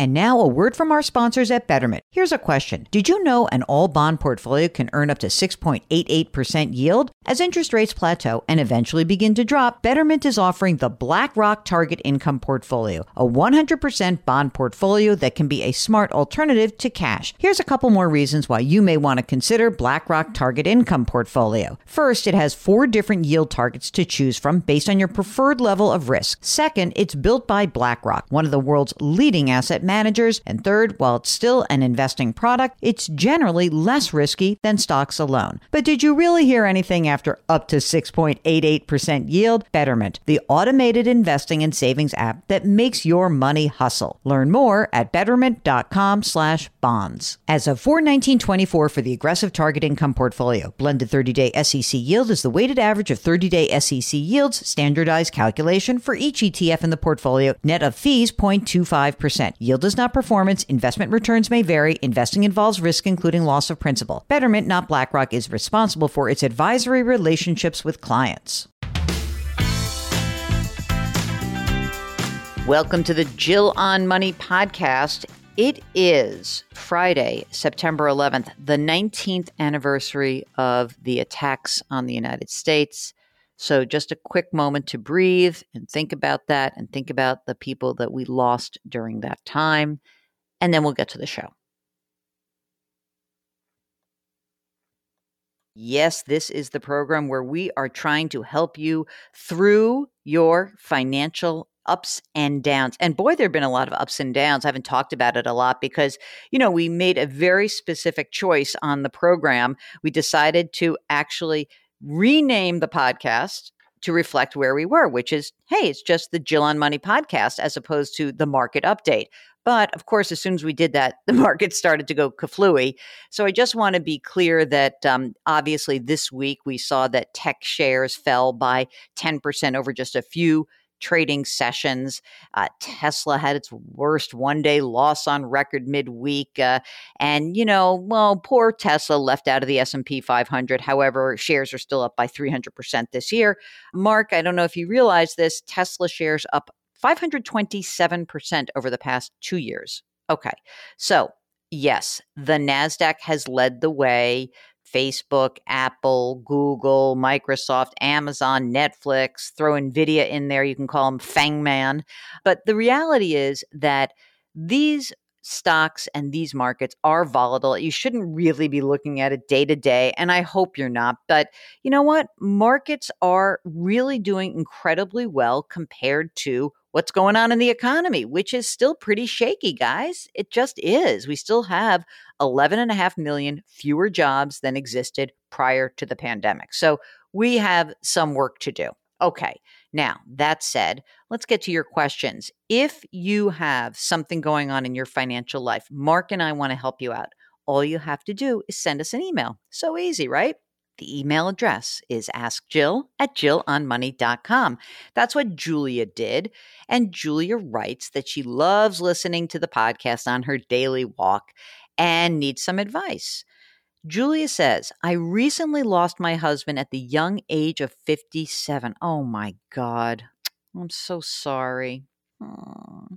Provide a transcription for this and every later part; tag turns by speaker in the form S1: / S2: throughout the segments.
S1: And now a word from our sponsors at Betterment. Here's a question. Did you know an all bond portfolio can earn up to 6.88% yield? As interest rates plateau and eventually begin to drop, Betterment is offering the BlackRock Target Income Portfolio, a 100% bond portfolio that can be a smart alternative to cash. Here's a couple more reasons why you may want to consider BlackRock Target Income Portfolio. First, it has four different yield targets to choose from based on your preferred level of risk. Second, it's built by BlackRock, one of the world's leading asset managers. And third, while it's still an investing product, it's generally less risky than stocks alone. But did you really hear anything after up to 6.88% yield? Betterment, the automated investing and savings app that makes your money hustle. Learn more at betterment.com slash bonds. As of 41924 for the aggressive target income portfolio, blended 30-day SEC yield is the weighted average of 30-day SEC yields, standardized calculation for each ETF in the portfolio, net of fees 0.25%. Yield is not performance, investment returns may vary, investing involves risk including loss of principal. Betterment, not BlackRock, is responsible for its advisory relationships with clients. Welcome to the Jill on Money podcast. It is Friday, September 11th, the 19th anniversary of the attacks on the United States. So, just a quick moment to breathe and think about that and think about the people that we lost during that time. And then we'll get to the show. Yes, this is the program where we are trying to help you through your financial ups and downs. And boy, there have been a lot of ups and downs. I haven't talked about it a lot because, you know, we made a very specific choice on the program. We decided to actually rename the podcast to reflect where we were, which is, hey, it's just the Jill on Money podcast as opposed to the market update. But of course, as soon as we did that, the market started to go kaflooey. So I just want to be clear that um, obviously this week we saw that tech shares fell by 10% over just a few trading sessions. Uh, Tesla had its worst one day loss on record midweek. Uh, and, you know, well, poor Tesla left out of the S&P 500. However, shares are still up by 300% this year. Mark, I don't know if you realize this, Tesla shares up 527% over the past two years. Okay. So, yes, the NASDAQ has led the way. Facebook, Apple, Google, Microsoft, Amazon, Netflix, throw Nvidia in there. You can call them Fangman. But the reality is that these stocks and these markets are volatile. You shouldn't really be looking at it day to day, and I hope you're not. But you know what? Markets are really doing incredibly well compared to what's going on in the economy, which is still pretty shaky, guys. It just is. We still have 11.5 million fewer jobs than existed prior to the pandemic. So we have some work to do. Okay. Now, that said, let's get to your questions. If you have something going on in your financial life, Mark and I want to help you out. All you have to do is send us an email. So easy, right? The email address is askjill at jillonmoney.com. That's what Julia did. And Julia writes that she loves listening to the podcast on her daily walk and needs some advice. Julia says, I recently lost my husband at the young age of 57. Oh my God. I'm so sorry. Hmm.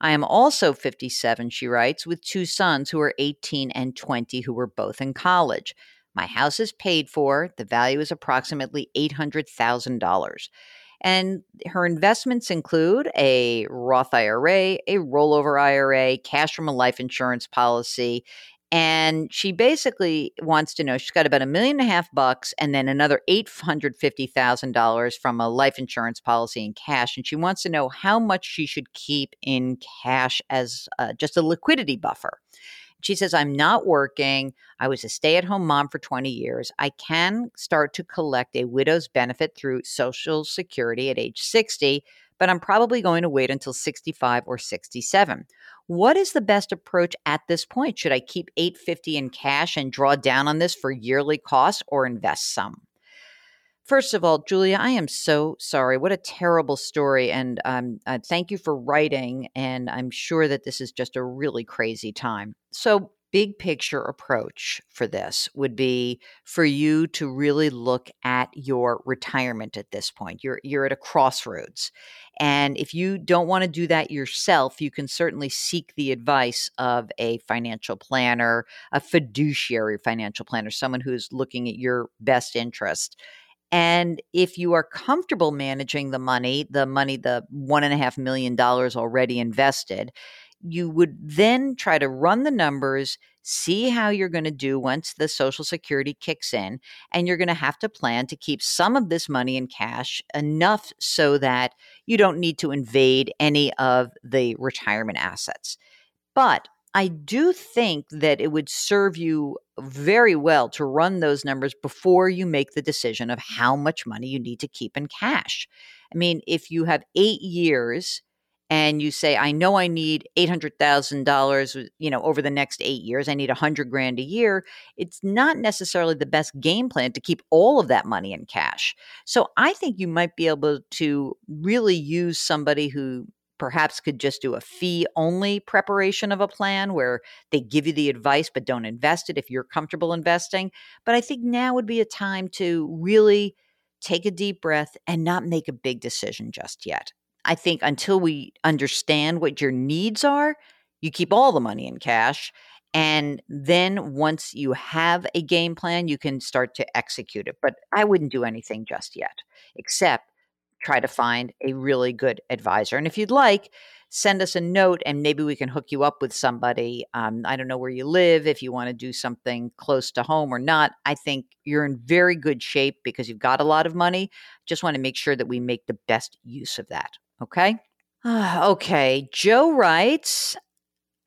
S1: I am also 57, she writes, with two sons who are 18 and 20 who were both in college. My house is paid for. The value is approximately $800,000. And her investments include a Roth IRA, a rollover IRA, cash from a life insurance policy. And she basically wants to know she's got about a million and a half bucks and then another $850,000 from a life insurance policy in cash. And she wants to know how much she should keep in cash as uh, just a liquidity buffer. She says, I'm not working. I was a stay at home mom for 20 years. I can start to collect a widow's benefit through Social Security at age 60, but I'm probably going to wait until 65 or 67. What is the best approach at this point? Should I keep 850 in cash and draw down on this for yearly costs or invest some? First of all, Julia, I am so sorry. What a terrible story. And um, uh, thank you for writing. And I'm sure that this is just a really crazy time. So, big picture approach for this would be for you to really look at your retirement at this point. You're you're at a crossroads. And if you don't want to do that yourself, you can certainly seek the advice of a financial planner, a fiduciary financial planner, someone who's looking at your best interest. And if you are comfortable managing the money, the money, the one and a half million dollars already invested, you would then try to run the numbers, see how you're going to do once the Social Security kicks in. And you're going to have to plan to keep some of this money in cash enough so that you don't need to invade any of the retirement assets. But I do think that it would serve you very well to run those numbers before you make the decision of how much money you need to keep in cash. I mean, if you have eight years and you say, I know I need $800,000, uh, you know, over the next eight years, I need a hundred grand a year. It's not necessarily the best game plan to keep all of that money in cash. So I think you might be able to really use somebody who perhaps could just do a fee only preparation of a plan where they give you the advice but don't invest it if you're comfortable investing. But I think now would be a time to really take a deep breath and not make a big decision just yet. I think until we understand what your needs are, you keep all the money in cash. And then once you have a game plan, you can start to execute it. But I wouldn't do anything just yet, except try to find a really good advisor. And if you'd like, send us a note and maybe we can hook you up with somebody. Um, I don't know where you live, if you want to do something close to home or not. I think you're in very good shape because you've got a lot of money. Just want to make sure that we make the best use of that. Okay. Uh, okay. Joe writes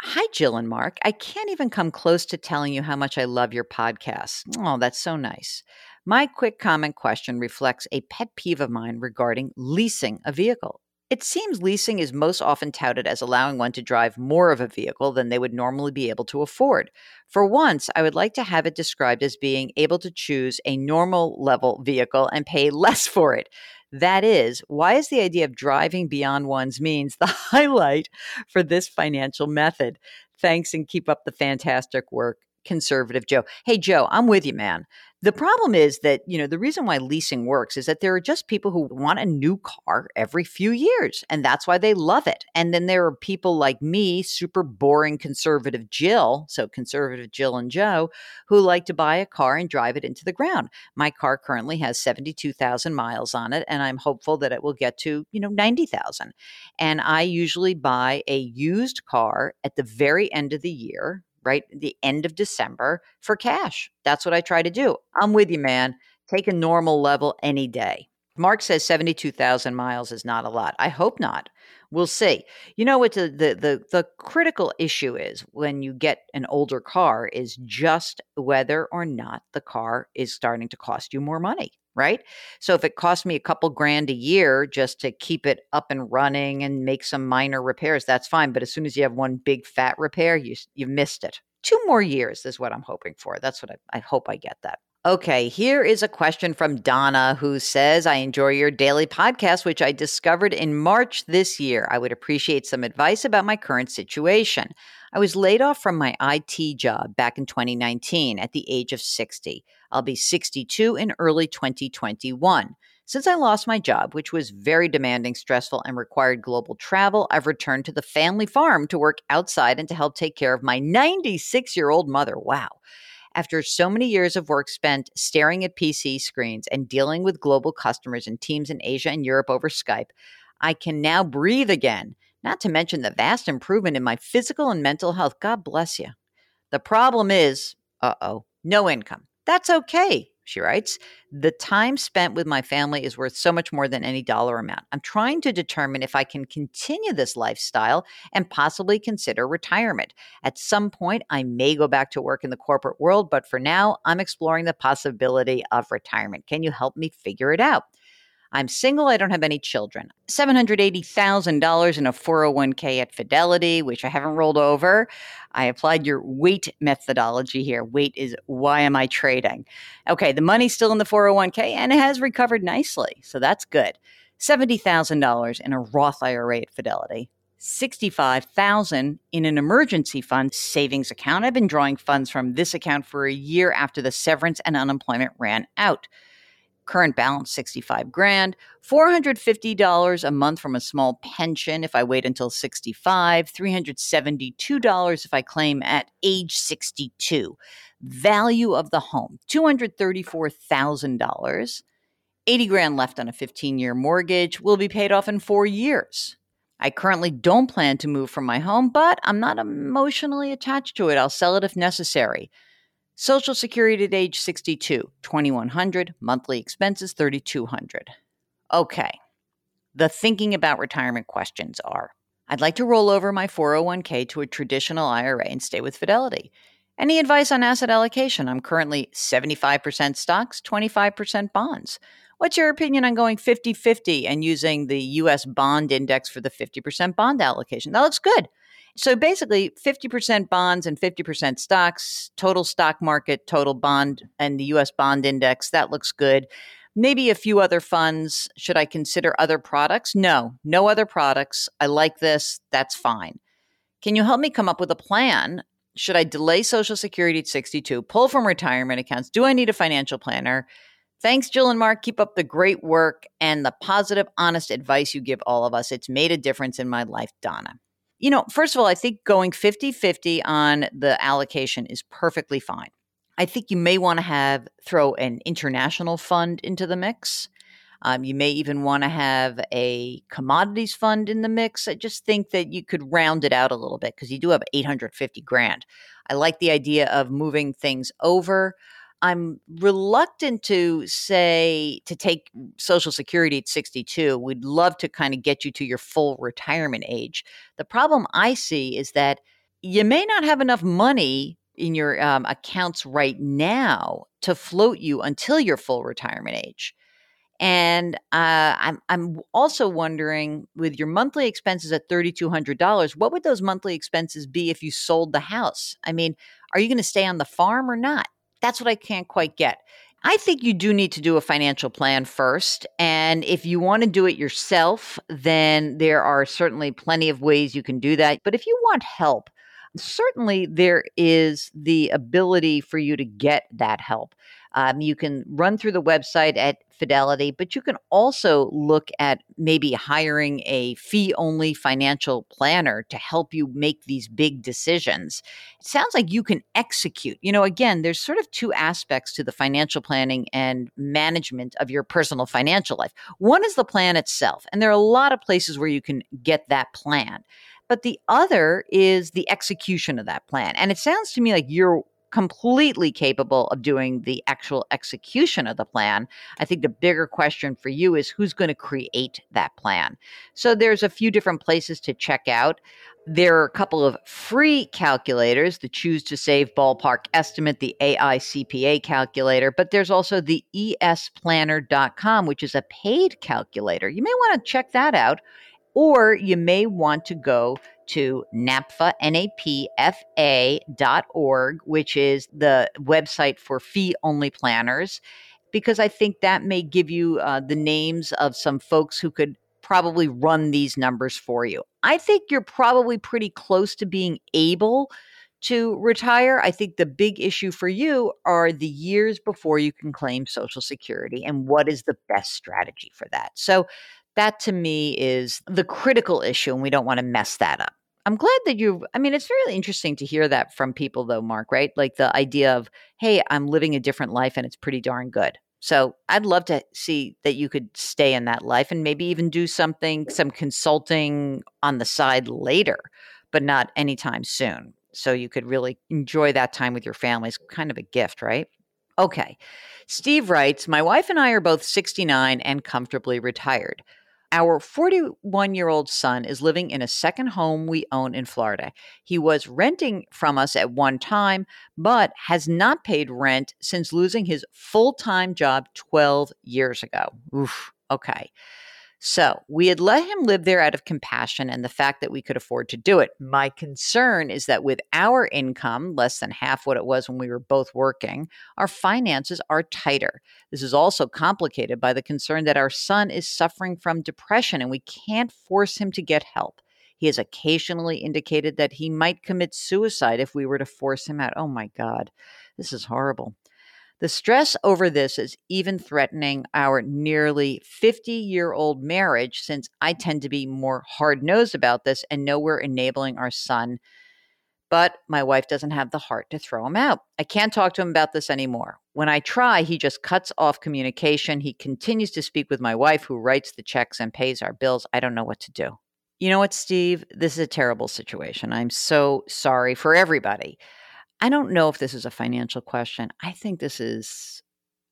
S1: Hi, Jill and Mark. I can't even come close to telling you how much I love your podcast. Oh, that's so nice. My quick comment question reflects a pet peeve of mine regarding leasing a vehicle. It seems leasing is most often touted as allowing one to drive more of a vehicle than they would normally be able to afford. For once, I would like to have it described as being able to choose a normal level vehicle and pay less for it. That is, why is the idea of driving beyond one's means the highlight for this financial method? Thanks and keep up the fantastic work, conservative Joe. Hey, Joe, I'm with you, man. The problem is that, you know, the reason why leasing works is that there are just people who want a new car every few years, and that's why they love it. And then there are people like me, super boring conservative Jill, so conservative Jill and Joe, who like to buy a car and drive it into the ground. My car currently has 72,000 miles on it, and I'm hopeful that it will get to, you know, 90,000. And I usually buy a used car at the very end of the year, right the end of December for cash. That's what I try to do. I'm with you, man. Take a normal level any day. Mark says 72,000 miles is not a lot. I hope not. We'll see. You know what the, the, the the critical issue is when you get an older car is just whether or not the car is starting to cost you more money right? So if it costs me a couple grand a year just to keep it up and running and make some minor repairs, that's fine. But as soon as you have one big fat repair, you you've missed it. Two more years is what I'm hoping for. That's what I, I hope I get that. Okay, here is a question from Donna who says, I enjoy your daily podcast, which I discovered in March this year. I would appreciate some advice about my current situation. I was laid off from my IT job back in 2019 at the age of 60. I'll be 62 in early 2021. Since I lost my job, which was very demanding, stressful, and required global travel, I've returned to the family farm to work outside and to help take care of my 96 year old mother. Wow. After so many years of work spent staring at PC screens and dealing with global customers and teams in Asia and Europe over Skype, I can now breathe again, not to mention the vast improvement in my physical and mental health. God bless you. The problem is, uh oh, no income. That's okay she writes, the time spent with my family is worth so much more than any dollar amount. I'm trying to determine if I can continue this lifestyle and possibly consider retirement. At some point, I may go back to work in the corporate world, but for now, I'm exploring the possibility of retirement. Can you help me figure it out? I'm single. I don't have any children. $780,000 in a 401k at Fidelity, which I haven't rolled over. I applied your WAIT methodology here. WAIT is why am I trading? Okay, the money's still in the 401k and it has recovered nicely. So that's good. $70,000 in a Roth IRA at Fidelity. 65,000 in an emergency fund savings account. I've been drawing funds from this account for a year after the severance and unemployment ran out. Current balance 65 grand, $450 a month from a small pension if I wait until 65, $372 if I claim at age 62. Value of the home $234,000. 80 grand left on a 15 year mortgage will be paid off in 4 years. I currently don't plan to move from my home, but I'm not emotionally attached to it. I'll sell it if necessary. Social Security at age 62, 2100, monthly expenses 3200. Okay. The thinking about retirement questions are I'd like to roll over my 401k to a traditional IRA and stay with Fidelity. Any advice on asset allocation? I'm currently 75% stocks, 25% bonds. What's your opinion on going 50 50 and using the US bond index for the 50% bond allocation? That looks good. So basically, 50% bonds and 50% stocks, total stock market, total bond, and the US bond index. That looks good. Maybe a few other funds. Should I consider other products? No, no other products. I like this. That's fine. Can you help me come up with a plan? Should I delay Social Security at 62, pull from retirement accounts? Do I need a financial planner? Thanks, Jill and Mark. Keep up the great work and the positive, honest advice you give all of us. It's made a difference in my life, Donna. You know, first of all, I think going 50 50 on the allocation is perfectly fine. I think you may want to have throw an international fund into the mix. Um, you may even want to have a commodities fund in the mix. I just think that you could round it out a little bit because you do have 850 grand. I like the idea of moving things over. I'm reluctant to say to take Social Security at 62. We'd love to kind of get you to your full retirement age. The problem I see is that you may not have enough money in your um, accounts right now to float you until your full retirement age. And uh, I'm I'm also wondering with your monthly expenses at thirty two hundred dollars, what would those monthly expenses be if you sold the house? I mean, are you going to stay on the farm or not? That's what I can't quite get. I think you do need to do a financial plan first. And if you want to do it yourself, then there are certainly plenty of ways you can do that. But if you want help, certainly there is the ability for you to get that help. Um, you can run through the website at Fidelity, but you can also look at maybe hiring a fee only financial planner to help you make these big decisions. It sounds like you can execute. You know, again, there's sort of two aspects to the financial planning and management of your personal financial life. One is the plan itself, and there are a lot of places where you can get that plan but the other is the execution of that plan. And it sounds to me like you're completely capable of doing the actual execution of the plan. I think the bigger question for you is who's going to create that plan. So there's a few different places to check out. There are a couple of free calculators, the Choose to Save Ballpark Estimate, the AICPA calculator, but there's also the esplanner.com, which is a paid calculator. You may want to check that out. Or you may want to go to NAPFA, N-A-P-F-A dot org, which is the website for fee-only planners, because I think that may give you uh, the names of some folks who could probably run these numbers for you. I think you're probably pretty close to being able to retire. I think the big issue for you are the years before you can claim Social Security and what is the best strategy for that. So that to me is the critical issue, and we don't want to mess that up. I'm glad that you I mean, it's really interesting to hear that from people though, Mark, right? Like the idea of, hey, I'm living a different life and it's pretty darn good. So I'd love to see that you could stay in that life and maybe even do something, some consulting on the side later, but not anytime soon. So you could really enjoy that time with your family. It's kind of a gift, right? Okay. Steve writes My wife and I are both 69 and comfortably retired. Our 41 year old son is living in a second home we own in Florida. He was renting from us at one time, but has not paid rent since losing his full time job 12 years ago. Oof, okay. So we had let him live there out of compassion and the fact that we could afford to do it. My concern is that with our income, less than half what it was when we were both working, our finances are tighter. This is also complicated by the concern that our son is suffering from depression and we can't force him to get help. He has occasionally indicated that he might commit suicide if we were to force him out. Oh my God, this is horrible. The stress over this is even threatening our nearly 50 year old marriage since I tend to be more hard nosed about this and know we're enabling our son. But my wife doesn't have the heart to throw him out. I can't talk to him about this anymore. When I try, he just cuts off communication. He continues to speak with my wife, who writes the checks and pays our bills. I don't know what to do. You know what, Steve? This is a terrible situation. I'm so sorry for everybody. I don't know if this is a financial question. I think this is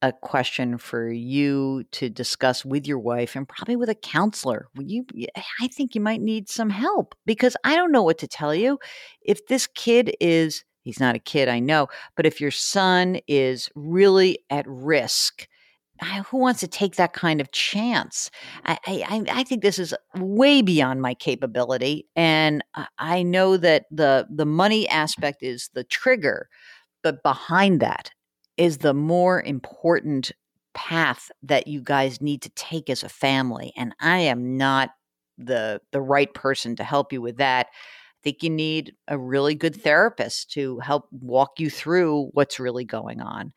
S1: a question for you to discuss with your wife and probably with a counselor. You, I think you might need some help because I don't know what to tell you. If this kid is, he's not a kid, I know, but if your son is really at risk, who wants to take that kind of chance? I, I, I think this is way beyond my capability, and I know that the the money aspect is the trigger, but behind that is the more important path that you guys need to take as a family, and I am not the the right person to help you with that. I think you need a really good therapist to help walk you through what's really going on.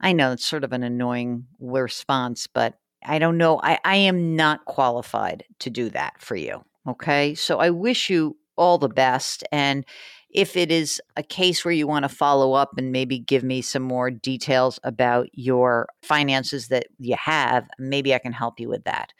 S1: I know it's sort of an annoying response, but I don't know. I, I am not qualified to do that for you. Okay. So I wish you all the best. And if it is a case where you want to follow up and maybe give me some more details about your finances that you have, maybe I can help you with that.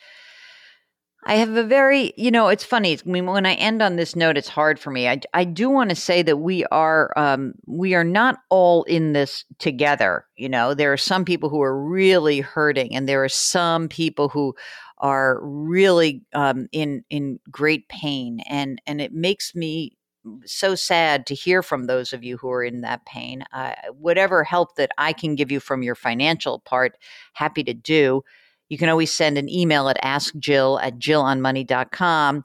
S1: I have a very, you know, it's funny. I mean, when I end on this note, it's hard for me. I, I do want to say that we are, um, we are not all in this together. You know, there are some people who are really hurting, and there are some people who are really um, in in great pain, and and it makes me so sad to hear from those of you who are in that pain. Uh, whatever help that I can give you from your financial part, happy to do. You can always send an email at askjill at jillonmoney.com.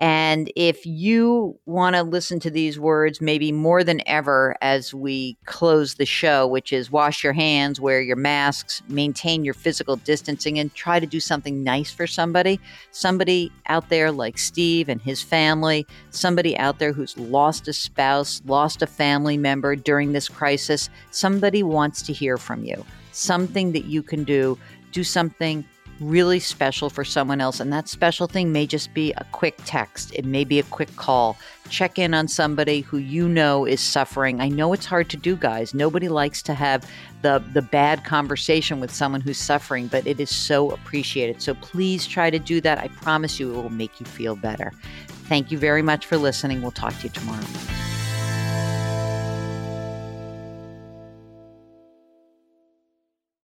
S1: And if you want to listen to these words maybe more than ever as we close the show, which is wash your hands, wear your masks, maintain your physical distancing, and try to do something nice for somebody, somebody out there like Steve and his family, somebody out there who's lost a spouse, lost a family member during this crisis, somebody wants to hear from you. Something that you can do do something really special for someone else. And that special thing may just be a quick text, it may be a quick call. Check in on somebody who you know is suffering. I know it's hard to do, guys. Nobody likes to have the, the bad conversation with someone who's suffering, but it is so appreciated. So please try to do that. I promise you it will make you feel better. Thank you very much for listening. We'll talk to you tomorrow.